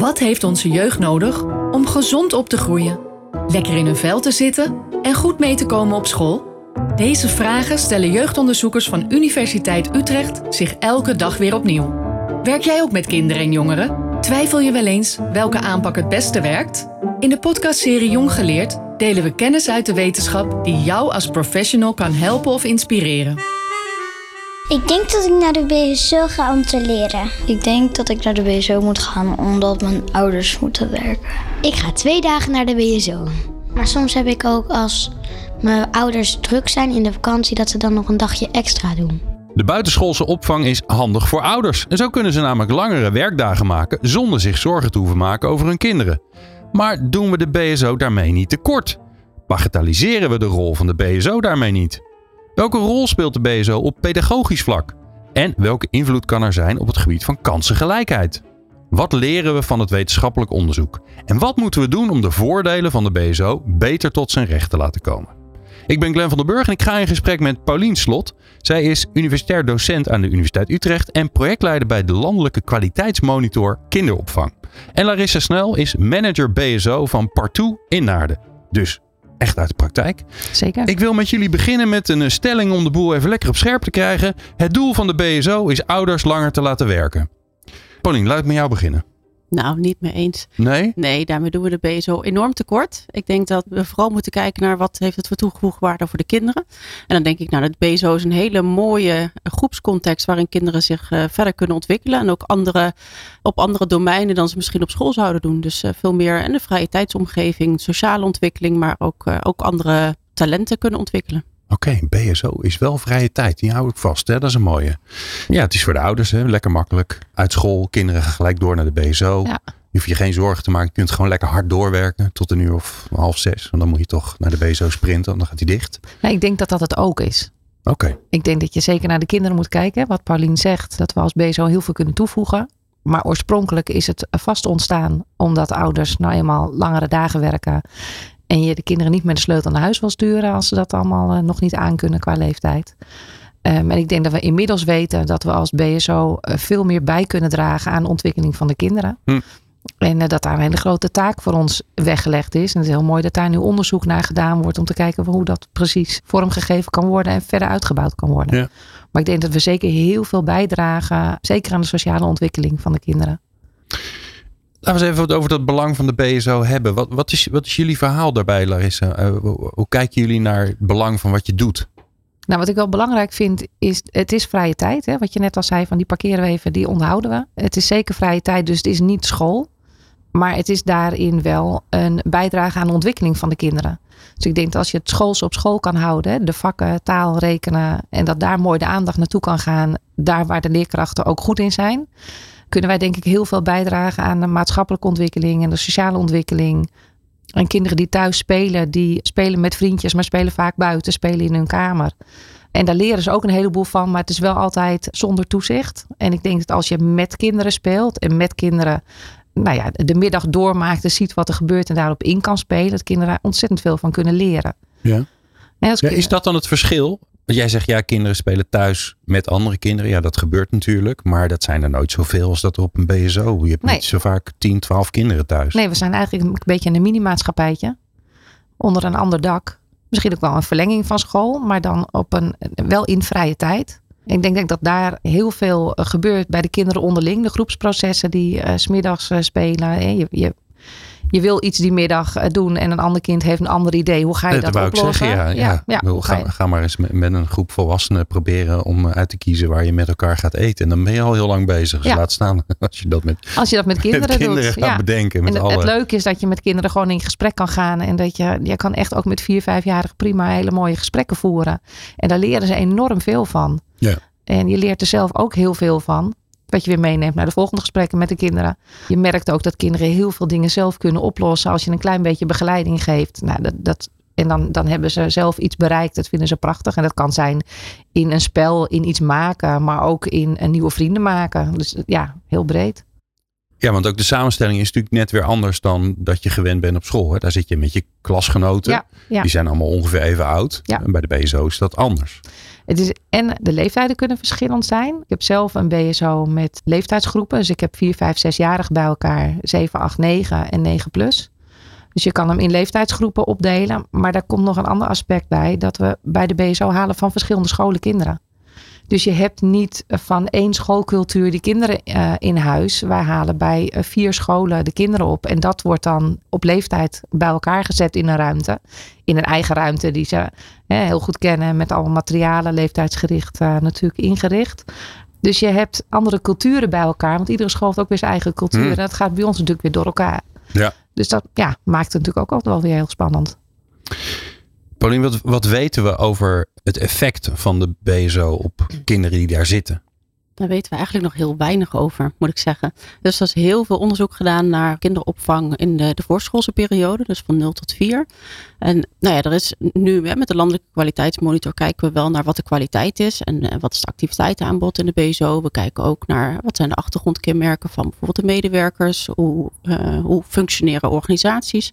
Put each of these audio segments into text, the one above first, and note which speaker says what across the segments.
Speaker 1: Wat heeft onze jeugd nodig om gezond op te groeien? Lekker in hun vel te zitten en goed mee te komen op school? Deze vragen stellen jeugdonderzoekers van Universiteit Utrecht zich elke dag weer opnieuw. Werk jij ook met kinderen en jongeren? Twijfel je wel eens welke aanpak het beste werkt? In de podcastserie Jong Geleerd delen we kennis uit de wetenschap die jou als professional kan helpen of inspireren.
Speaker 2: Ik denk dat ik naar de BSO ga om te leren.
Speaker 3: Ik denk dat ik naar de BSO moet gaan omdat mijn ouders moeten werken.
Speaker 4: Ik ga twee dagen naar de BSO.
Speaker 5: Maar soms heb ik ook als mijn ouders druk zijn in de vakantie dat ze dan nog een dagje extra doen.
Speaker 6: De buitenschoolse opvang is handig voor ouders. En zo kunnen ze namelijk langere werkdagen maken zonder zich zorgen te hoeven maken over hun kinderen. Maar doen we de BSO daarmee niet tekort? Bagatelliseren we de rol van de BSO daarmee niet? Welke rol speelt de BSO op pedagogisch vlak? En welke invloed kan er zijn op het gebied van kansengelijkheid? Wat leren we van het wetenschappelijk onderzoek? En wat moeten we doen om de voordelen van de BSO beter tot zijn recht te laten komen? Ik ben Glenn van den Burg en ik ga in gesprek met Paulien Slot. Zij is universitair docent aan de Universiteit Utrecht en projectleider bij de landelijke kwaliteitsmonitor kinderopvang. En Larissa Snel is manager BSO van Partout in Naarden. Dus echt uit de praktijk.
Speaker 7: Zeker.
Speaker 6: Ik wil met jullie beginnen met een stelling om de boel even lekker op scherp te krijgen. Het doel van de BSO is ouders langer te laten werken. Paulien, laat ik met jou beginnen.
Speaker 7: Nou, niet mee eens.
Speaker 6: Nee?
Speaker 7: Nee, daarmee doen we de BSO enorm tekort. Ik denk dat we vooral moeten kijken naar wat heeft het voor toegevoegde waarde voor de kinderen. En dan denk ik, nou, het BSO is een hele mooie groepscontext waarin kinderen zich uh, verder kunnen ontwikkelen. En ook andere, op andere domeinen dan ze misschien op school zouden doen. Dus uh, veel meer in de vrije tijdsomgeving, sociale ontwikkeling, maar ook, uh, ook andere talenten kunnen ontwikkelen.
Speaker 6: Oké, okay, BSO is wel vrije tijd. Die hou ik vast. Hè? Dat is een mooie. Ja, het is voor de ouders hè? lekker makkelijk. Uit school, kinderen gaan gelijk door naar de BSO. Ja. Je hoeft je geen zorgen te maken. Je kunt gewoon lekker hard doorwerken tot een uur of half zes. Want dan moet je toch naar de BSO sprinten, dan gaat hij dicht.
Speaker 8: Nou, ik denk dat dat het ook is.
Speaker 6: Oké. Okay.
Speaker 8: Ik denk dat je zeker naar de kinderen moet kijken. Wat Paulien zegt, dat we als BSO heel veel kunnen toevoegen. Maar oorspronkelijk is het vast ontstaan omdat ouders nou eenmaal langere dagen werken. En je de kinderen niet met de sleutel naar huis wil sturen als ze dat allemaal uh, nog niet aankunnen qua leeftijd. Um, en ik denk dat we inmiddels weten dat we als BSO uh, veel meer bij kunnen dragen aan de ontwikkeling van de kinderen. Hm. En uh, dat daar een hele grote taak voor ons weggelegd is. En het is heel mooi dat daar nu onderzoek naar gedaan wordt om te kijken hoe dat precies vormgegeven kan worden en verder uitgebouwd kan worden. Ja. Maar ik denk dat we zeker heel veel bijdragen, zeker aan de sociale ontwikkeling van de kinderen.
Speaker 6: Laten we eens even over dat belang van de BSO hebben. Wat, wat, is, wat is jullie verhaal daarbij, Larissa? Uh, hoe, kijken jullie naar het belang van wat je doet?
Speaker 8: Nou, wat ik wel belangrijk vind, is het is vrije tijd. Hè? Wat je net al zei, van die parkeren we even, die onderhouden we. Het is zeker vrije tijd, dus het is niet school. Maar het is daarin wel een bijdrage aan de ontwikkeling van de kinderen. Dus ik denk dat als je het schools op school kan houden, de vakken, taal, rekenen, en dat daar mooi de aandacht naartoe kan gaan, daar waar de leerkrachten ook goed in zijn kunnen wij denk ik heel veel bijdragen aan de maatschappelijke ontwikkeling en de sociale ontwikkeling. En kinderen die thuis spelen, die spelen met vriendjes, maar spelen vaak buiten, spelen in hun kamer. En daar leren ze ook een heleboel van, maar het is wel altijd zonder toezicht. En ik denk dat als je met kinderen speelt en met kinderen nou ja, de middag doormaakt en ziet wat er gebeurt en daarop in kan spelen, dat kinderen daar ontzettend veel van kunnen leren.
Speaker 6: Ja. Ja, is dat dan het verschil? Want jij zegt ja, kinderen spelen thuis met andere kinderen. Ja, dat gebeurt natuurlijk. Maar dat zijn er nooit zoveel als dat op een BSO. Je hebt nee. niet zo vaak 10, 12 kinderen thuis.
Speaker 8: Nee, we zijn eigenlijk een beetje een mini-maatschappijtje. Onder een ander dak. Misschien ook wel een verlenging van school. Maar dan op een, wel in vrije tijd. Ik denk, denk dat daar heel veel gebeurt bij de kinderen onderling. De groepsprocessen die uh, smiddags uh, spelen. Je, je je wil iets die middag eh, doen en een ander kind heeft een ander idee. Hoe ga je dat, dat oplossen?
Speaker 6: Zeggen, ja, ja, ja. ja ga, ga, maar eens met, met, een groep volwassenen proberen om uit te kiezen waar je met elkaar gaat eten. En dan ben je al heel lang bezig. Dus laat staan als je dat met,
Speaker 8: als je dat met kinderen, met
Speaker 6: kinderen
Speaker 8: doet.
Speaker 6: gaat bedenken. Met
Speaker 8: en
Speaker 6: alle...
Speaker 8: Het leuke is dat je met kinderen gewoon in gesprek kan gaan. En dat je, je kan echt ook met vier, vijfjarigen prima hele mooie gesprekken voeren. En daar leren ze enorm veel van.
Speaker 6: Ja.
Speaker 8: En je leert er zelf ook heel veel van. Wat je weer meeneemt naar de volgende gesprekken met de kinderen. Je merkt ook dat kinderen heel veel dingen zelf kunnen oplossen. Als je een klein beetje begeleiding geeft. Nou, dat, dat, en dan, dan hebben ze zelf iets bereikt. Dat vinden ze prachtig. En dat kan zijn in een spel, in iets maken. Maar ook in een nieuwe vrienden maken. Dus ja, heel breed.
Speaker 6: Ja, want ook de samenstelling is natuurlijk net weer anders dan dat je gewend bent op school. Hè? Daar zit je met je klasgenoten.
Speaker 8: Ja, ja.
Speaker 6: Die zijn allemaal ongeveer even oud.
Speaker 8: Ja.
Speaker 6: En bij de BSO is dat anders.
Speaker 8: Het is, en de leeftijden kunnen verschillend zijn. Ik heb zelf een BSO met leeftijdsgroepen. Dus ik heb 4, 5, 6-jarigen bij elkaar. 7, 8, 9 en 9 plus. Dus je kan hem in leeftijdsgroepen opdelen. Maar daar komt nog een ander aspect bij. Dat we bij de BSO halen van verschillende scholen kinderen. Dus je hebt niet van één schoolcultuur die kinderen uh, in huis. Wij halen bij uh, vier scholen de kinderen op. En dat wordt dan op leeftijd bij elkaar gezet in een ruimte. In een eigen ruimte die ze hè, heel goed kennen. Met alle materialen, leeftijdsgericht uh, natuurlijk ingericht. Dus je hebt andere culturen bij elkaar. Want iedere school heeft ook weer zijn eigen cultuur. Hmm. En dat gaat bij ons natuurlijk weer door elkaar.
Speaker 6: Ja.
Speaker 8: Dus dat ja, maakt het natuurlijk ook altijd wel weer heel spannend.
Speaker 6: Paulien, wat, wat weten we over het effect van de BSO op kinderen die daar zitten?
Speaker 7: Daar weten we eigenlijk nog heel weinig over, moet ik zeggen. Dus er is heel veel onderzoek gedaan naar kinderopvang in de, de voorschoolse periode, dus van 0 tot 4. En nou ja, er is nu hè, met de landelijke kwaliteitsmonitor kijken we wel naar wat de kwaliteit is en uh, wat is de activiteitenaanbod in de BSO. We kijken ook naar wat zijn de achtergrondkenmerken van bijvoorbeeld de medewerkers, hoe, uh, hoe functioneren organisaties.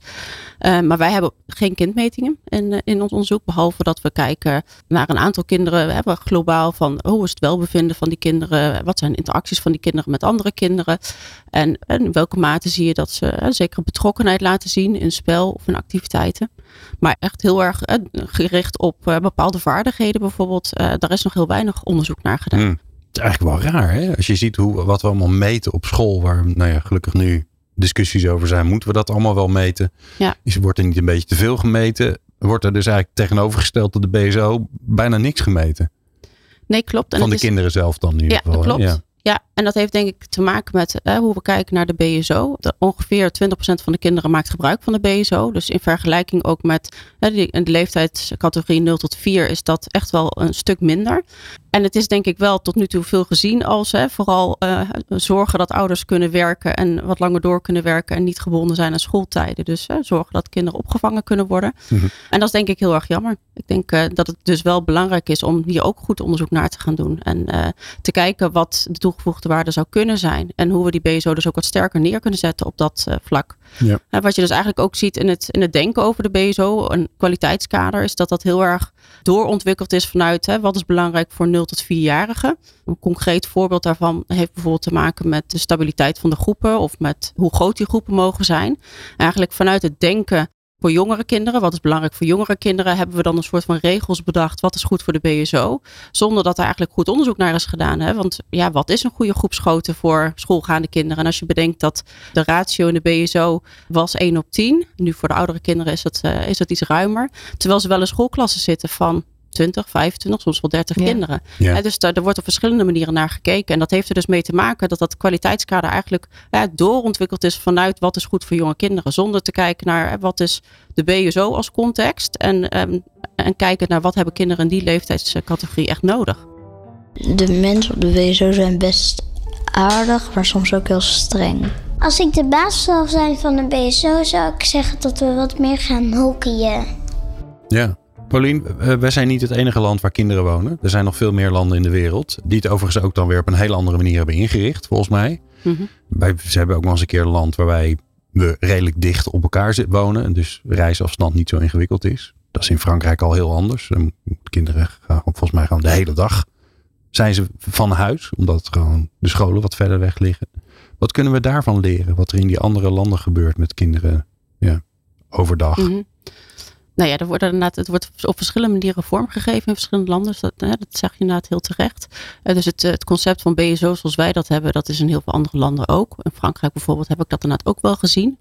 Speaker 7: Uh, maar wij hebben geen kindmetingen in, in ons onderzoek, behalve dat we kijken naar een aantal kinderen, we hebben globaal van hoe is het welbevinden van die kinderen wat zijn interacties van die kinderen met andere kinderen? En, en in welke mate zie je dat ze uh, zekere betrokkenheid laten zien in spel of in activiteiten? Maar echt heel erg uh, gericht op uh, bepaalde vaardigheden bijvoorbeeld. daar is nog heel weinig onderzoek naar gedaan.
Speaker 6: Hmm. Het is eigenlijk wel raar hè? Als je ziet hoe, wat we allemaal meten op school. Waar nou ja, gelukkig nu discussies over zijn. Moeten we dat allemaal wel meten?
Speaker 7: Ja.
Speaker 6: Is, wordt er niet een beetje te veel gemeten? Wordt er dus eigenlijk tegenovergesteld tot de BSO bijna niks gemeten?
Speaker 7: Nee, klopt.
Speaker 6: En van de
Speaker 7: is,
Speaker 6: kinderen zelf dan in ieder
Speaker 7: ja,
Speaker 6: geval.
Speaker 7: Dat klopt.
Speaker 6: Ja.
Speaker 7: Ja, en dat heeft denk ik te maken met hoe we kijken naar de BSO. De, ongeveer 20% van de kinderen maakt gebruik van de BSO. Dus in vergelijking ook met hè, de, de leeftijdscategorie 0 tot 4 is dat echt wel een stuk minder. En het is denk ik wel tot nu toe veel gezien als hè, vooral uh, zorgen dat ouders kunnen werken en wat langer door kunnen werken en niet gebonden zijn aan schooltijden. Dus hè, zorgen dat kinderen opgevangen kunnen worden.
Speaker 6: Mm-hmm.
Speaker 7: En dat is denk ik heel erg jammer. Ik denk uh, dat het dus wel belangrijk is om hier ook goed onderzoek naar te gaan doen. En uh, te kijken wat de toegevoegde waarde zou kunnen zijn. En hoe we die BSO dus ook wat sterker neer kunnen zetten op dat uh, vlak.
Speaker 6: Ja.
Speaker 7: En wat je dus eigenlijk ook ziet in het, in het denken over de BSO, een kwaliteitskader, is dat dat heel erg doorontwikkeld is vanuit hè, wat is belangrijk voor 0 tot 4-jarigen. Een concreet voorbeeld daarvan heeft bijvoorbeeld te maken met de stabiliteit van de groepen of met hoe groot die groepen mogen zijn. Eigenlijk vanuit het denken voor jongere kinderen, wat is belangrijk voor jongere kinderen, hebben we dan een soort van regels bedacht. Wat is goed voor de BSO? Zonder dat er eigenlijk goed onderzoek naar is gedaan. Hè? Want ja, wat is een goede groepsgrootte voor schoolgaande kinderen? En als je bedenkt dat de ratio in de BSO was 1 op 10. Nu voor de oudere kinderen is dat, uh, is dat iets ruimer. Terwijl ze wel in schoolklassen zitten van 20, 25, soms wel 30
Speaker 8: Ja.
Speaker 7: kinderen.
Speaker 6: Ja.
Speaker 7: Dus daar, er wordt op verschillende manieren naar gekeken. En dat heeft er dus mee te maken dat dat kwaliteitskader eigenlijk ja, doorontwikkeld is vanuit wat is goed voor jonge kinderen. Zonder te kijken naar wat is de BSO als context. En, ehm, en kijken naar wat hebben kinderen in die leeftijdscategorie echt nodig.
Speaker 3: De mensen op de WSO zijn best aardig, maar soms ook heel streng.
Speaker 2: Als ik de baas zou zijn van de BSO, zou ik zeggen dat we wat meer gaan hockeyen.
Speaker 6: Ja. Paulien, uh, wij zijn niet het enige land waar kinderen wonen. Er zijn nog veel meer landen in de wereld. Die het overigens ook dan weer op een hele andere manier hebben ingericht, volgens mij.
Speaker 7: Mhm.
Speaker 6: Wij, ze hebben ook nog eens een keer een land waarbij we redelijk dicht op elkaar zit, wonen. En dus reisafstand niet zo ingewikkeld is. Dat is in Frankrijk al heel anders. En kinderen gaan volgens mij gewoon de hele dag zijn ze van huis. Omdat gewoon de scholen wat verder weg liggen. Wat kunnen we daarvan leren? Wat er in die andere landen gebeurt met kinderen ja, overdag.
Speaker 7: Mhm. Nou ja, er wordt inderdaad, het wordt op verschillende manieren vormgegeven in verschillende landen. Dus dat, hè, dat zeg je inderdaad heel terecht. Uh, dus het, het concept van BSO zoals wij dat hebben, dat is in heel veel andere landen ook. In Frankrijk bijvoorbeeld heb ik dat inderdaad ook wel gezien.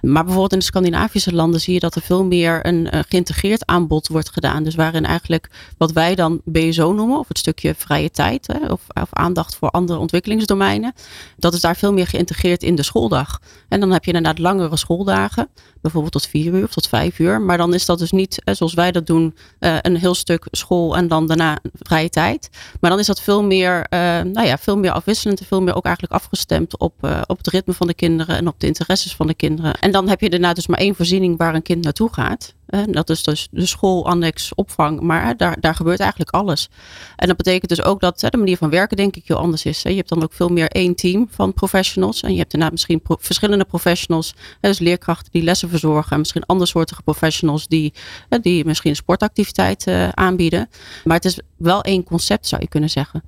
Speaker 7: Maar bijvoorbeeld in de Scandinavische landen zie je dat er veel meer een uh, geïntegreerd aanbod wordt gedaan. Dus waarin eigenlijk wat wij dan BSO noemen, of het stukje vrije tijd, hè, of, of aandacht voor andere ontwikkelingsdomeinen. Dat is daar veel meer geïntegreerd in de schooldag. En dan heb je inderdaad langere schooldagen, bijvoorbeeld tot vier uur of tot vijf uur. Maar dan is dat dus niet eh, zoals wij dat doen, uh, een heel stuk school en dan daarna vrije tijd. Maar dan is dat veel meer, uh, nou ja, veel meer afwisselend en veel meer ook eigenlijk afgestemd op, uh, op het ritme van de kinderen en op de interesses van de kinderen. En dan heb je daarna dus maar één voorziening waar een kind naartoe gaat. Dat is dus de school, annex, opvang. Maar daar, daar gebeurt eigenlijk alles. En dat betekent dus ook dat de manier van werken denk ik heel anders is. Je hebt dan ook veel meer één team van professionals. En je hebt daarna misschien verschillende professionals. Dus leerkrachten die lessen verzorgen. En misschien andersoortige professionals die, die misschien sportactiviteit aanbieden. Maar het is wel één concept zou je kunnen zeggen.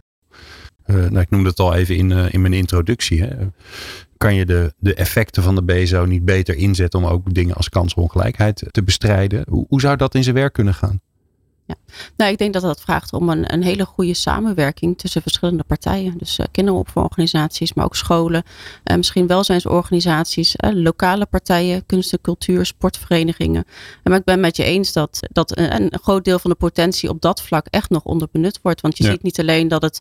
Speaker 6: Uh, nou, ik noemde het al even in, uh, in mijn introductie. Hè. Kan je de, de effecten van de BSO niet beter inzetten om ook dingen als kansongelijkheid te bestrijden? Hoe, hoe zou dat in zijn werk kunnen gaan?
Speaker 7: Ja. Nou, ik denk dat dat vraagt om een, een hele goede samenwerking tussen verschillende partijen. Dus uh, kinderopvangorganisaties, maar ook scholen, uh, misschien welzijnsorganisaties, uh, lokale partijen, kunst en cultuur, sportverenigingen. En maar ik ben met je eens dat, dat een, een, groot deel van de potentie op dat vlak echt nog onderbenut wordt. Want je ziet niet alleen dat het,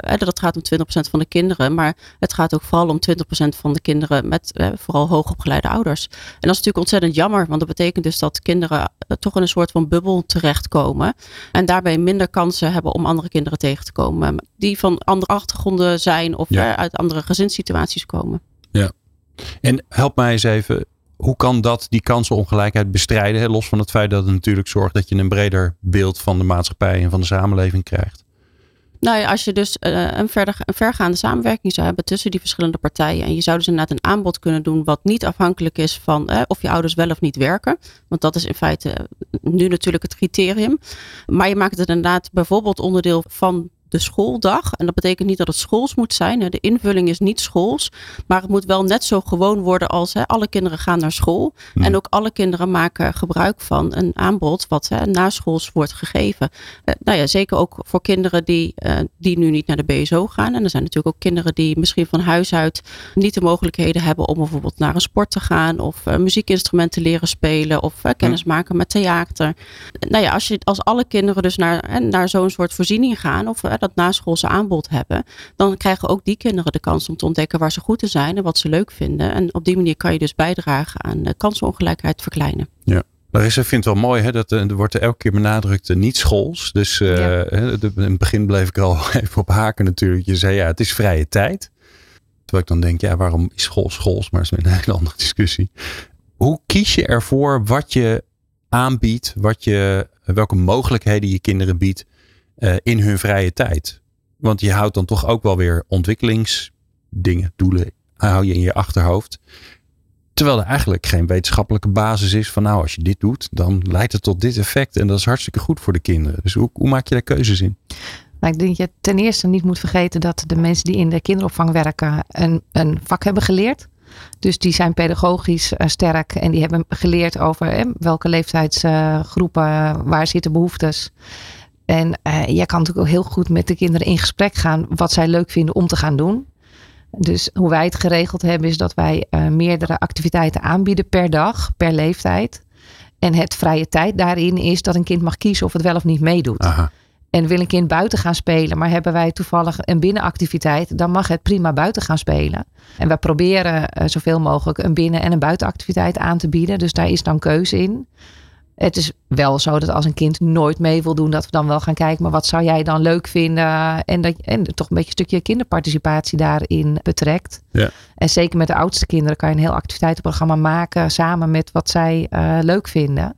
Speaker 7: dat het gaat om 20% van de kinderen, maar het gaat ook vooral om 20% van de kinderen met vooral hoogopgeleide ouders. En dat is natuurlijk ontzettend jammer, want dat betekent dus dat kinderen toch in een soort van bubbel terechtkomen en daarbij minder kansen hebben om andere kinderen tegen te komen. Die van andere achtergronden zijn of uit andere gezinssituaties komen.
Speaker 6: Ja. En help mij eens even. Hoe kan dat die kansenongelijkheid bestrijden? Los van het feit dat het natuurlijk zorgt dat je een breder beeld van de maatschappij en van de samenleving krijgt.
Speaker 7: Nou ja, als je dus uh, een, verder, een vergaande samenwerking zou hebben tussen die verschillende partijen. En je zou dus inderdaad een aanbod kunnen doen wat niet afhankelijk is van uh, of je ouders wel of niet werken. Want dat is in feite nu natuurlijk het criterium. Maar je maakt het inderdaad bijvoorbeeld onderdeel van de schooldag. En dat betekent niet dat het schools moet zijn. De invulling is niet schools. Maar het moet wel net zo gewoon worden als hè, alle kinderen gaan naar school. En ook alle kinderen maken gebruik van een aanbod wat hè, na schools wordt gegeven. Uh, nou ja, zeker ook voor kinderen die, uh, die nu niet naar de BSO gaan. En er zijn natuurlijk ook kinderen die misschien van huis uit niet de mogelijkheden hebben om bijvoorbeeld naar een sport te gaan. Of uh, muziekinstrumenten leren spelen. Of kennis hmm. maken met theater. Nou ja, als, je, als alle kinderen dus naar, naar zo'n soort voorziening gaan. Of dat naschoolse aanbod hebben, dan krijgen ook die kinderen de kans om te ontdekken waar ze goed in zijn en wat ze leuk vinden. En op die manier kan je dus bijdragen aan de kansenongelijkheid verkleinen.
Speaker 6: Ja. Larissa vindt het wel mooi, hè, dat eh, er wordt er elke keer benadrukt uh, niet schools. Dus uh, ja. in het begin bleef ik er al even op haken natuurlijk. Je zei ja, het is vrije tijd. Terwijl ik dan denk, ja, waarom is school schools? Maar dat is een hele andere discussie. Hoe kies je ervoor wat je aanbiedt, wat je, welke mogelijkheden je kinderen biedt uh, in hun vrije tijd. Want je houdt dan toch ook wel weer ontwikkelingsdingen, doelen, hou je in je achterhoofd. Terwijl er eigenlijk geen wetenschappelijke basis is van nou, als je dit doet, dan leidt het tot dit effect. En dat is hartstikke goed voor de kinderen. Dus hoe, hoe maak je daar keuzes in?
Speaker 8: Nou, ik denk dat je ten eerste niet moet vergeten dat de mensen die in de kinderopvang werken een, een vak hebben geleerd. Dus die zijn pedagogisch uh, sterk en die hebben geleerd over eh, welke leeftijdsgroepen, uh, waar zitten behoeftes. En uh, jij kan natuurlijk ook heel goed met de kinderen in gesprek gaan wat zij leuk vinden om te gaan doen. Dus hoe wij het geregeld hebben is dat wij uh, meerdere activiteiten aanbieden per dag, per leeftijd. En het vrije tijd daarin is dat een kind mag kiezen of het wel of niet meedoet. Aha. En wil een kind buiten gaan spelen, maar hebben wij toevallig een binnenactiviteit, dan mag het prima buiten gaan spelen. En we proberen uh, zoveel mogelijk een binnen- en een buitenactiviteit aan te bieden. Dus daar is dan keuze in. Het is wel zo dat als een kind nooit mee wil doen, dat we dan wel gaan kijken, maar wat zou jij dan leuk vinden? En, dat, en toch een beetje een stukje kinderparticipatie daarin betrekt. Ja. En zeker met de oudste kinderen kan je een heel activiteitenprogramma maken samen met wat zij uh, leuk vinden.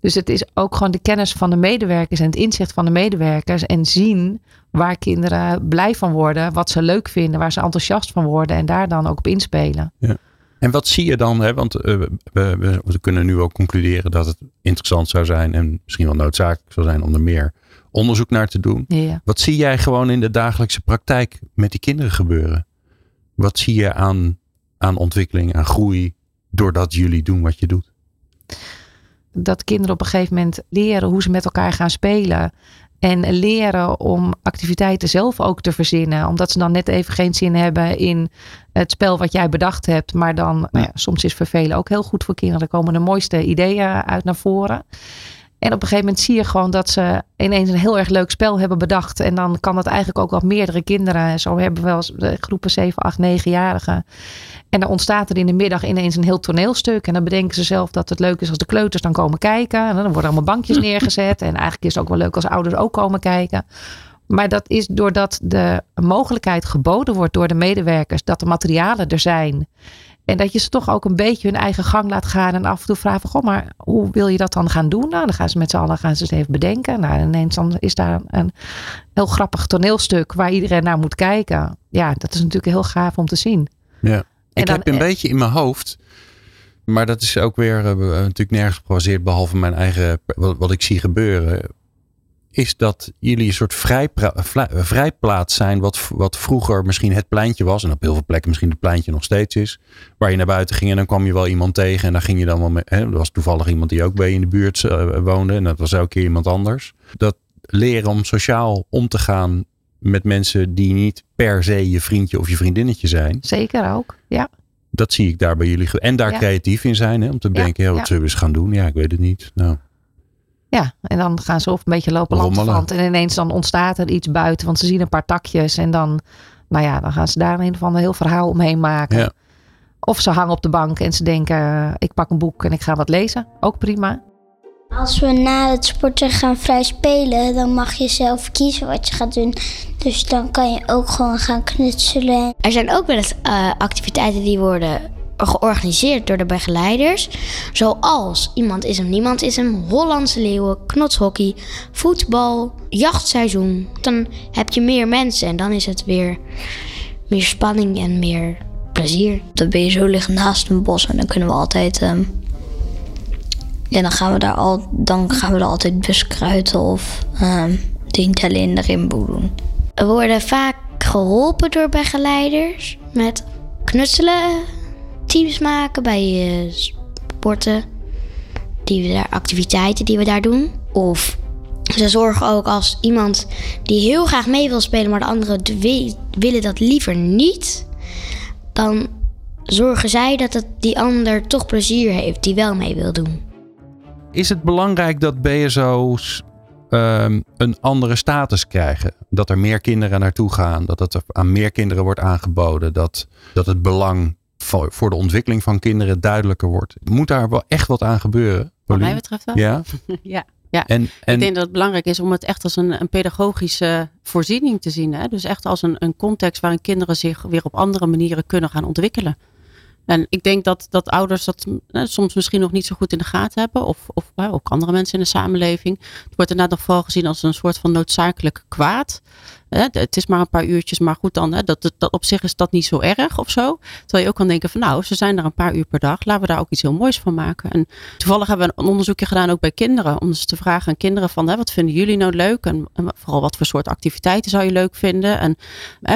Speaker 8: Dus het is ook gewoon de kennis van de medewerkers en het inzicht van de medewerkers en zien waar kinderen blij van worden, wat ze leuk vinden, waar ze enthousiast van worden en daar dan ook op inspelen.
Speaker 6: Ja. En wat zie je dan? Hè? Want uh, we, we, we, kunnen nu ook concluderen dat het interessant zou zijn en misschien wel noodzakelijk zou zijn om er meer onderzoek naar te doen.
Speaker 8: Ja.
Speaker 6: Wat zie jij gewoon in de dagelijkse praktijk met die kinderen gebeuren? Wat zie je aan, aan ontwikkeling, aan groei, doordat jullie doen wat je doet?
Speaker 8: Dat kinderen op een gegeven moment leren hoe ze met elkaar gaan spelen. En leren om activiteiten zelf ook te verzinnen. Omdat ze dan net even geen zin hebben in het spel wat jij bedacht hebt. Maar dan, nou ja, soms is vervelen ook heel goed voor kinderen. Er komen de mooiste ideeën uit naar voren. En op een gegeven moment zie je gewoon dat ze ineens een heel erg leuk spel hebben bedacht. En dan kan dat eigenlijk ook wel meerdere kinderen. Zo hebben we wel eens groepen 7, 8, 9-jarigen. En dan ontstaat er in de middag ineens een heel toneelstuk. En dan bedenken ze zelf dat het leuk is als de kleuters dan komen kijken. En dan worden allemaal bankjes neergezet. En eigenlijk is het ook wel leuk als ouders ook komen kijken. Maar dat is doordat de mogelijkheid geboden wordt door de medewerkers dat de materialen er zijn. En dat je ze toch ook een beetje hun eigen gang laat gaan. En af en toe vragen: Goh, maar hoe wil je dat dan gaan doen? Nou, dan gaan ze met z'n allen gaan ze het even bedenken. Nou, ineens dan is daar een heel grappig toneelstuk waar iedereen naar moet kijken. Ja, dat is natuurlijk heel gaaf om te zien.
Speaker 6: Ja. Ik
Speaker 8: dan-
Speaker 6: heb een beetje in mijn hoofd. Maar dat is ook weer eh, natuurlijk nergens gebaseerd. Behalve mijn eigen. Wat, wat ik zie gebeuren. Is dat jullie een soort vrijplaats zijn. Wat, wat vroeger misschien het pleintje was. En op heel veel plekken misschien het pleintje nog steeds is. Waar je naar buiten ging en dan kwam je wel iemand tegen. En dan ging je dan wel mee. Hè, er was toevallig iemand die ook bij je in de buurt eh, woonde. En dat was elke keer iemand anders. Dat leren om sociaal om te gaan met mensen die niet per se je vriendje of je vriendinnetje zijn.
Speaker 8: Zeker ook. Ja.
Speaker 6: Dat zie ik daar bij jullie. En daar
Speaker 8: Ja.
Speaker 6: creatief in zijn. Hè? Om te
Speaker 8: Ja,
Speaker 6: denken, ja, wat zullen we eens gaan doen? Ja, ik weet het niet. Nou,
Speaker 8: Ja, en dan gaan ze of een beetje lopen landverwant. En ineens dan ontstaat er iets buiten. Want ze zien een paar takjes. En dan, nou ja, dan gaan ze daar een of ander heel verhaal omheen maken.
Speaker 6: Ja.
Speaker 8: Of ze hangen op de bank en ze denken, ik pak een boek en ik ga wat lezen. Ook prima.
Speaker 2: Als we na het sporten gaan vrij spelen, dan mag je zelf kiezen wat je gaat doen. Dus dan kan je ook gewoon gaan knutselen.
Speaker 5: Er zijn ook wel eens eh, activiteiten die worden georganiseerd door de begeleiders. Zoals Iemand is hem, niemand is hem, Hollandse leeuwen, knotshockey, voetbal, jachtseizoen. Dan heb je meer mensen en dan is het weer meer spanning en meer plezier.
Speaker 3: De BSO ligt naast een bos en dan kunnen we altijd. ehm, ja, dan gaan we daar al, dan gaan we er altijd buskruiden of ehm tientallen in de rimboe doen.
Speaker 5: We worden vaak geholpen door begeleiders met knutselen, teams maken bij eh, sporten, die we daar, activiteiten die we daar doen. Of ze zorgen ook als iemand die heel graag mee wil spelen, maar de anderen willen dat liever niet, dan zorgen zij dat het die ander toch plezier heeft die wel mee wil doen.
Speaker 6: is het belangrijk dat BSO's ehm, een andere status krijgen? Dat er meer kinderen naartoe gaan. Dat het aan meer kinderen wordt aangeboden. Dat, dat het belang voor, voor de ontwikkeling van kinderen duidelijker wordt. Moet daar wel echt wat aan gebeuren?
Speaker 7: Wat mij betreft wel.
Speaker 6: Ja?
Speaker 7: ja. ja.
Speaker 6: En, en
Speaker 7: Ik denk dat het belangrijk is om het echt als een, een pedagogische voorziening te zien. Hè? Dus echt als een, een context waarin kinderen zich weer op andere manieren kunnen gaan ontwikkelen. En ik denk dat, dat ouders dat eh, soms misschien nog niet zo goed in de gaten hebben. Of, of ook andere mensen in de samenleving. Het wordt inderdaad nog vooral gezien als een soort van noodzakelijk kwaad. Het is maar een paar uurtjes, maar goed dan. Dat, dat, op zich is dat niet zo erg of zo. Terwijl je ook kan denken van nou, ze zijn er een paar uur per dag. Laten we daar ook iets heel moois van maken. En toevallig hebben we een onderzoekje gedaan ook bij kinderen. Om dus te vragen aan kinderen van wat vinden jullie nou leuk? En, vooral wat voor soort activiteiten zou je leuk vinden? En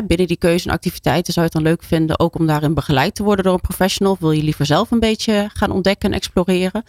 Speaker 7: binnen die keuze en activiteiten zou je het dan leuk vinden ook om daarin begeleid te worden door een professional? Of wil je liever zelf een beetje gaan ontdekken en exploreren?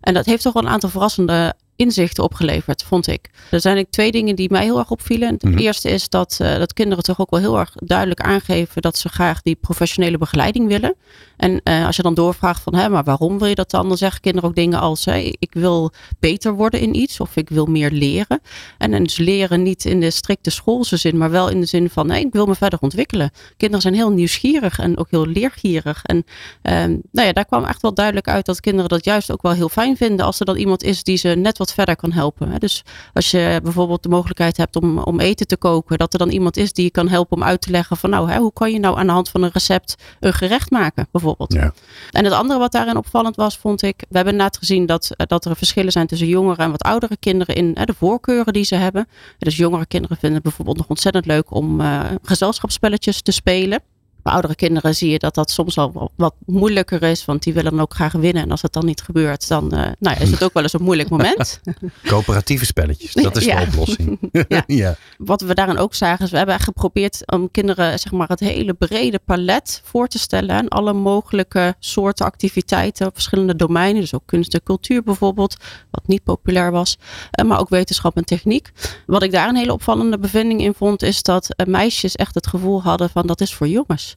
Speaker 7: En dat heeft toch wel een aantal verrassende inzichten opgeleverd, vond ik. Er zijn eigenlijk twee dingen die mij heel erg opvielen. Het
Speaker 6: Mhm.
Speaker 7: eerste is dat, eh, dat kinderen toch ook wel heel erg duidelijk aangeven dat ze graag die professionele begeleiding willen. En eh, als je dan doorvraagt van, hè, maar waarom wil je dat dan? Dan zeggen kinderen ook dingen als, hè, ik wil beter worden in iets of ik wil meer leren. En, en dus leren niet in de strikte schoolse zin, maar wel in de zin van, nee, ik wil me verder ontwikkelen. Kinderen zijn heel nieuwsgierig en ook heel leergierig. En ehm, nou ja, daar kwam echt wel duidelijk uit dat kinderen dat juist ook wel heel fijn vinden als er dan iemand is die ze net wat verder kan helpen. Hè. Dus als je bijvoorbeeld de mogelijkheid hebt om, om eten te koken, dat er dan iemand is die je kan helpen om uit te leggen van nou, hè, hoe kan je nou aan de hand van een recept een gerecht maken, bijvoorbeeld.
Speaker 6: Ja.
Speaker 7: En het andere wat daarin opvallend was, vond ik, we hebben inderdaad gezien dat, eh, dat er verschillen zijn tussen jongere en wat oudere kinderen in hè, de voorkeuren die ze hebben. Dus jongere kinderen vinden het bijvoorbeeld nog ontzettend leuk om eh, gezelschapsspelletjes te spelen. Bij oudere kinderen zie je dat dat soms al wat- moeilijker is, want die willen dan ook graag winnen. En als het dan niet gebeurt, dan eh, nou ja, is het ook wel eens een moeilijk moment.
Speaker 6: coöperatieve spelletjes, dat is
Speaker 7: Ja.
Speaker 6: de oplossing.
Speaker 7: Ja.
Speaker 6: ja.
Speaker 7: Wat we daarin ook zagen, is we hebben echt geprobeerd om kinderen zeg maar, het hele brede palet voor te stellen. En alle mogelijke soorten activiteiten op verschillende domeinen. Dus ook kunst en cultuur bijvoorbeeld, wat niet populair was. Eh, Maar ook wetenschap en techniek. Wat ik daar een hele opvallende bevinding in vond, is dat eh, meisjes echt het gevoel hadden van dat is voor jongens.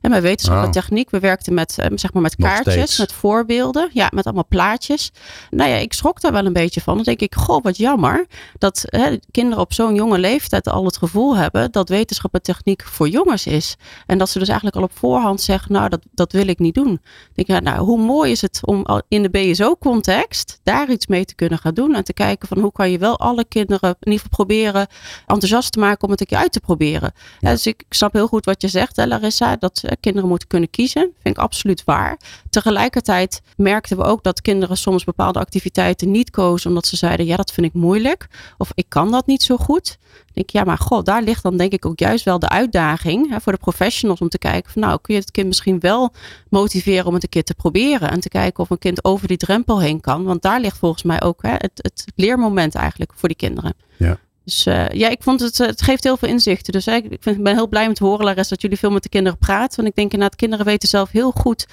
Speaker 7: En bij wetenschap en
Speaker 6: Oh.
Speaker 7: techniek, we werkten met, eh, zeg maar met kaartjes, met voorbeelden. Ja, met allemaal plaatjes. Nou ja, ik schrok daar wel een beetje van. Dan denk ik, goh, wat jammer dat hè, kinderen op zo'n jonge leeftijd al het gevoel hebben dat wetenschap en techniek voor jongens is. En dat ze dus eigenlijk al op voorhand zeggen, nou, dat, dat wil ik niet doen. Ik denk, ja, nou, hoe mooi is het om in de BSO-context daar iets mee te kunnen gaan doen. En te kijken van hoe kan je wel alle kinderen in ieder geval proberen enthousiast te maken om het een keer uit te proberen. Ja, dus ik, ik snap heel goed wat je zegt, hè, Larissa. Dat dat eh, kinderen moeten kunnen kiezen. Vind ik absoluut waar. Tegelijkertijd merkten we ook dat kinderen soms bepaalde activiteiten niet kozen omdat ze zeiden, ja, dat vind ik moeilijk. Of ik kan dat niet zo goed. Ik denk, ja, maar god, daar ligt dan denk ik ook juist wel de uitdaging hè, voor de professionals om te kijken van nou, kun je het kind misschien wel motiveren om het een keer te proberen en te kijken of een kind over die drempel heen kan. Want daar ligt volgens mij ook hè, het, het leermoment eigenlijk voor die kinderen.
Speaker 6: Ja.
Speaker 7: Dus uh, ja, ik vond het, het geeft heel veel inzichten. Dus ik, vind, ben heel blij te horen, Lares, dat jullie veel met de kinderen praten. Want ik denk inderdaad, kinderen weten zelf heel goed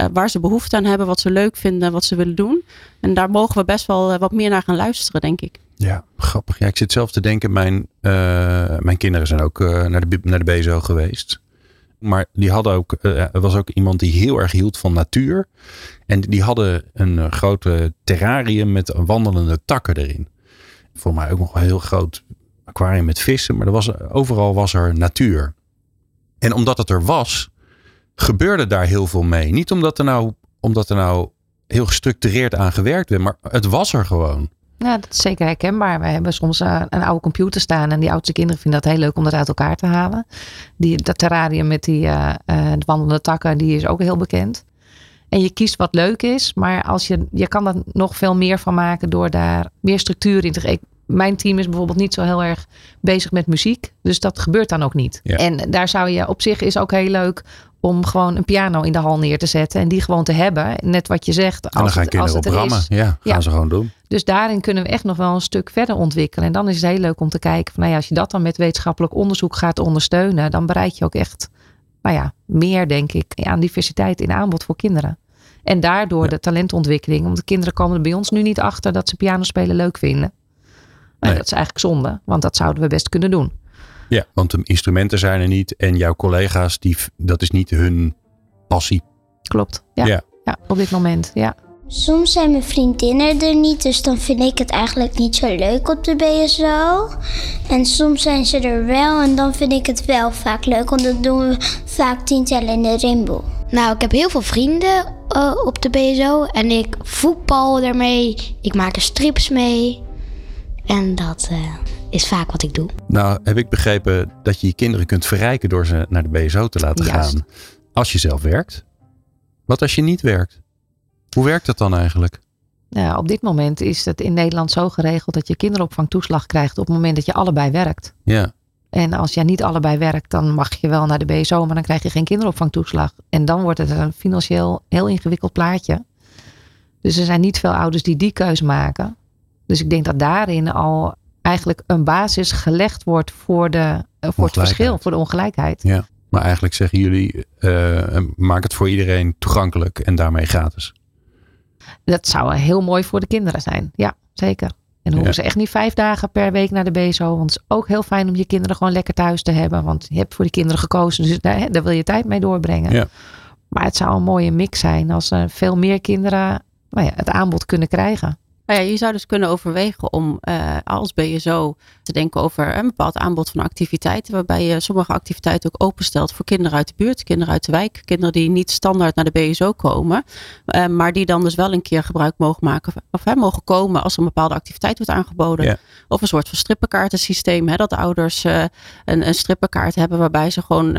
Speaker 7: uh, waar ze behoefte aan hebben, wat ze leuk vinden, wat ze willen doen. En daar mogen we best wel wat meer naar gaan luisteren, denk ik.
Speaker 6: Ja, grappig. Ja, ik zit zelf te denken, mijn, mijn kinderen zijn ook naar, de, naar de geweest. Maar die hadden ook, er was ook iemand die heel erg hield van natuur. En die hadden een grote terrarium met wandelende takken erin voor mij ook nog een heel groot aquarium met vissen. Maar er was, overal was er natuur. En omdat het er was, gebeurde daar heel veel mee. Niet omdat er nou, omdat er nou heel gestructureerd aan gewerkt werd, maar het was er gewoon.
Speaker 8: Ja, dat is zeker herkenbaar. We hebben soms uh, een oude computer staan en die oudste kinderen vinden dat heel leuk om dat uit elkaar te halen. Die, dat terrarium met die uh, uh, wandelende takken, die is ook heel bekend. En je kiest wat leuk is, maar als je, je kan er nog veel meer van maken door daar meer structuur in te geven. Mijn team is bijvoorbeeld niet zo heel erg bezig met muziek. Dus dat gebeurt dan ook niet.
Speaker 6: Ja.
Speaker 8: En daar zou je op zich is ook heel leuk om gewoon een piano in de hal neer te zetten. En die gewoon te hebben. Net wat je zegt. Als
Speaker 6: en dan gaan
Speaker 8: het,
Speaker 6: kinderen
Speaker 8: als
Speaker 6: op
Speaker 8: het
Speaker 6: rammen.
Speaker 8: is.
Speaker 6: Ja, gaan
Speaker 8: Ja.
Speaker 6: ze gewoon doen.
Speaker 8: Dus daarin kunnen we echt nog wel een stuk verder ontwikkelen. En dan is het heel leuk om te kijken. Van, nou ja, als je dat dan met wetenschappelijk onderzoek gaat ondersteunen. Dan bereik je ook echt nou ja, meer denk ik aan diversiteit in aanbod voor kinderen. En daardoor
Speaker 6: Ja.
Speaker 8: de talentontwikkeling. Want de kinderen komen er bij ons nu niet achter dat ze pianospelen leuk vinden.
Speaker 6: Nee.
Speaker 8: Dat is eigenlijk zonde, want dat zouden we best kunnen doen.
Speaker 6: Ja, want de instrumenten zijn er niet. En jouw collega's, die, dat is niet hun passie.
Speaker 8: Klopt. Ja,
Speaker 6: Ja.
Speaker 8: ja. op dit moment. Ja.
Speaker 2: Soms zijn mijn vriendinnen er niet, dus dan vind ik het eigenlijk niet zo leuk op de BSO. En soms zijn ze er wel en dan vind ik het wel vaak leuk, want dan doen we vaak tientallen in de rainbow.
Speaker 5: Nou, ik heb heel veel vrienden eh, op de BSO en ik voetbal ermee. Ik maak er strips mee. En dat eh, is vaak wat ik doe.
Speaker 6: Nou, heb ik begrepen dat je je kinderen kunt verrijken door ze naar de BSO te laten
Speaker 8: Juist.
Speaker 6: gaan. Als je zelf werkt. Wat als je niet werkt? Hoe werkt dat dan eigenlijk?
Speaker 8: Ja, op dit moment is het in Nederland zo geregeld dat je kinderopvangtoeslag krijgt op het moment dat je allebei werkt.
Speaker 6: Ja,
Speaker 8: En als jij niet allebei werkt, dan mag je wel naar de BSO, maar dan krijg je geen kinderopvangtoeslag. En dan wordt het een financieel heel ingewikkeld plaatje. Dus er zijn niet veel ouders die die keuze maken. Dus ik denk dat daarin al eigenlijk een basis gelegd wordt voor, de, eh, voor het verschil, voor de ongelijkheid.
Speaker 6: ja. Maar eigenlijk zeggen jullie, eh, maak het voor iedereen toegankelijk en daarmee gratis.
Speaker 8: Dat zou heel mooi voor de kinderen zijn. Ja, zeker. En hoeven
Speaker 6: Ja.
Speaker 8: ze echt niet vijf dagen per week naar de BSO. Want het is ook heel fijn om je kinderen gewoon lekker thuis te hebben. Want je hebt voor die kinderen gekozen. Dus daar, daar wil je tijd mee doorbrengen.
Speaker 6: Ja.
Speaker 8: Maar het zou een mooie mix zijn als er veel meer kinderen nou ja, het aanbod kunnen krijgen.
Speaker 7: Nou ja, je zou dus kunnen overwegen om eh, als BSO te denken over een bepaald aanbod van activiteiten. Waarbij je sommige activiteiten ook openstelt voor kinderen uit de buurt, kinderen uit de wijk. Kinderen die niet standaard naar de BSO komen. eh, maar die dan dus wel een keer gebruik mogen maken of hè, mogen komen als er een bepaalde activiteit wordt aangeboden.
Speaker 6: Ja.
Speaker 7: Of een soort van strippenkaartensysteem. Hè, dat de ouders eh, een, een strippenkaart hebben waarbij ze gewoon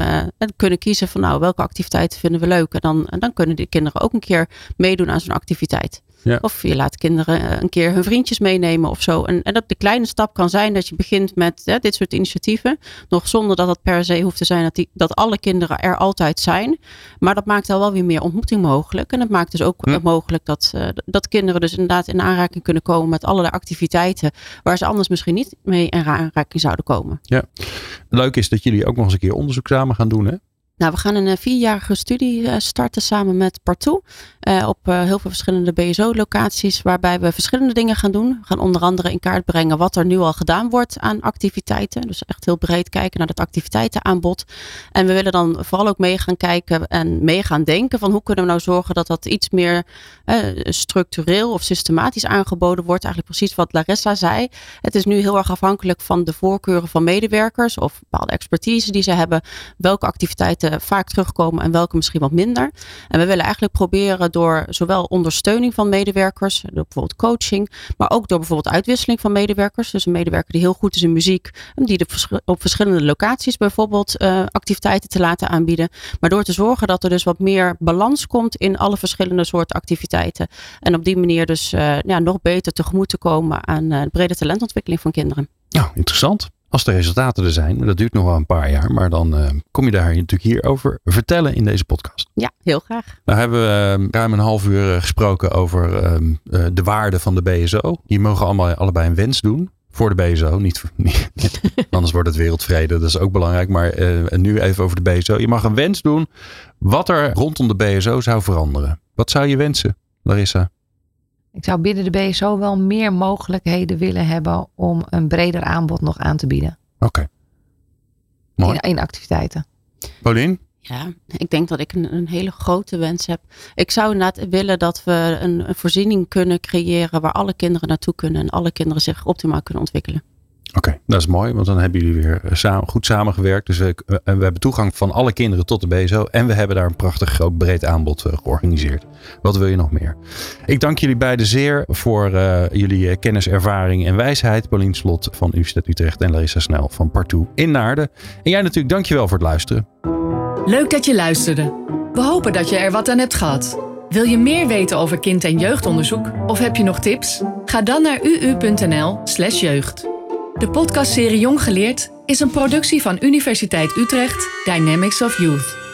Speaker 7: kunnen kiezen van nou welke activiteiten vinden we leuk. En dan, en dan kunnen die kinderen ook een keer meedoen aan zo'n activiteit.
Speaker 6: Ja.
Speaker 7: Of je laat kinderen eh, een keer hun vriendjes meenemen of zo. En, en dat de kleine stap kan zijn dat je begint met hè, dit soort initiatieven. Nog zonder dat het per se hoeft te zijn dat, die, dat alle kinderen er altijd zijn. Maar dat maakt al wel weer meer ontmoeting mogelijk. En dat maakt dus ook
Speaker 6: Hm.
Speaker 7: eh, mogelijk dat, eh, dat kinderen dus inderdaad in aanraking kunnen komen met allerlei activiteiten. Waar ze anders misschien niet mee in aanraking zouden komen.
Speaker 6: Leuk is dat jullie ook nog eens een keer onderzoek samen gaan doen. Hè?
Speaker 7: Nou, we gaan een eh, vierjarige studie eh, starten samen met Partout. eh, op heel veel verschillende BSO-locaties. Waarbij we verschillende dingen gaan doen. We gaan onder andere in kaart brengen wat er nu al gedaan wordt aan activiteiten. Dus echt heel breed kijken naar het activiteitenaanbod. En we willen dan vooral ook mee gaan kijken en mee gaan denken van hoe kunnen we nou zorgen dat dat iets meer structureel of systematisch aangeboden wordt. Eigenlijk precies wat Larissa zei. Het is nu heel erg afhankelijk van de voorkeuren van medewerkers of bepaalde expertise die ze hebben welke activiteiten vaak terugkomen en welke misschien wat minder. En we willen eigenlijk proberen door zowel ondersteuning van medewerkers, door bijvoorbeeld coaching, maar ook door bijvoorbeeld uitwisseling van medewerkers. Dus een medewerker die heel goed is in muziek, die op verschillende locaties bijvoorbeeld uh, activiteiten te laten aanbieden. Maar door te zorgen dat er dus wat meer balans komt in alle verschillende soorten activiteiten. En op die manier dus uh, ja, nog beter tegemoet te komen aan uh, de brede talentontwikkeling van kinderen.
Speaker 6: Nou, interessant. Als de resultaten er zijn, dat duurt nog wel een paar jaar, maar dan uh, kom je daar natuurlijk hier over vertellen in deze podcast.
Speaker 7: Ja, heel graag.
Speaker 6: Nou hebben we uh, ruim een half uur gesproken over uh, de waarde van de BSO. Je mogen allemaal allebei een wens doen voor de BSO. Niet, niet anders wordt het wereldvrede, dat is ook belangrijk. Maar nu even over de BSO. Je mag een wens doen wat er rondom de BSO zou veranderen. Wat zou je wensen, Larissa?
Speaker 8: Ik zou binnen de BSO wel meer mogelijkheden willen hebben om een breder aanbod nog aan te bieden.
Speaker 6: Oké.
Speaker 8: Okay. In, in, activiteiten.
Speaker 6: Paulien?
Speaker 7: Ja, ik denk dat ik een, een, hele grote wens heb. Ik zou inderdaad willen dat we een, een voorziening kunnen creëren waar alle kinderen naartoe kunnen en alle kinderen zich optimaal kunnen ontwikkelen.
Speaker 6: Oké, dat is mooi, want dan hebben jullie weer samen, goed samengewerkt. Dus we, we, hebben toegang van alle kinderen tot de BSO. En we hebben daar een prachtig groot breed aanbod uh, georganiseerd. Wat wil je nog meer? Ik dank jullie beiden zeer voor uh, jullie kennis, ervaring en wijsheid. Paulien Slot van Universiteit Utrecht en Larissa Snel van Partout in Naarden. En jij natuurlijk, dankjewel voor het luisteren.
Speaker 1: Leuk dat je luisterde. We hopen dat je er wat aan hebt gehad. Wil je meer weten over kind- en jeugdonderzoek? Of heb je nog tips? Ga dan naar uu.nl/slash jeugd. De podcastserie Jong Geleerd is een productie van Universiteit Utrecht Dynamics of Youth.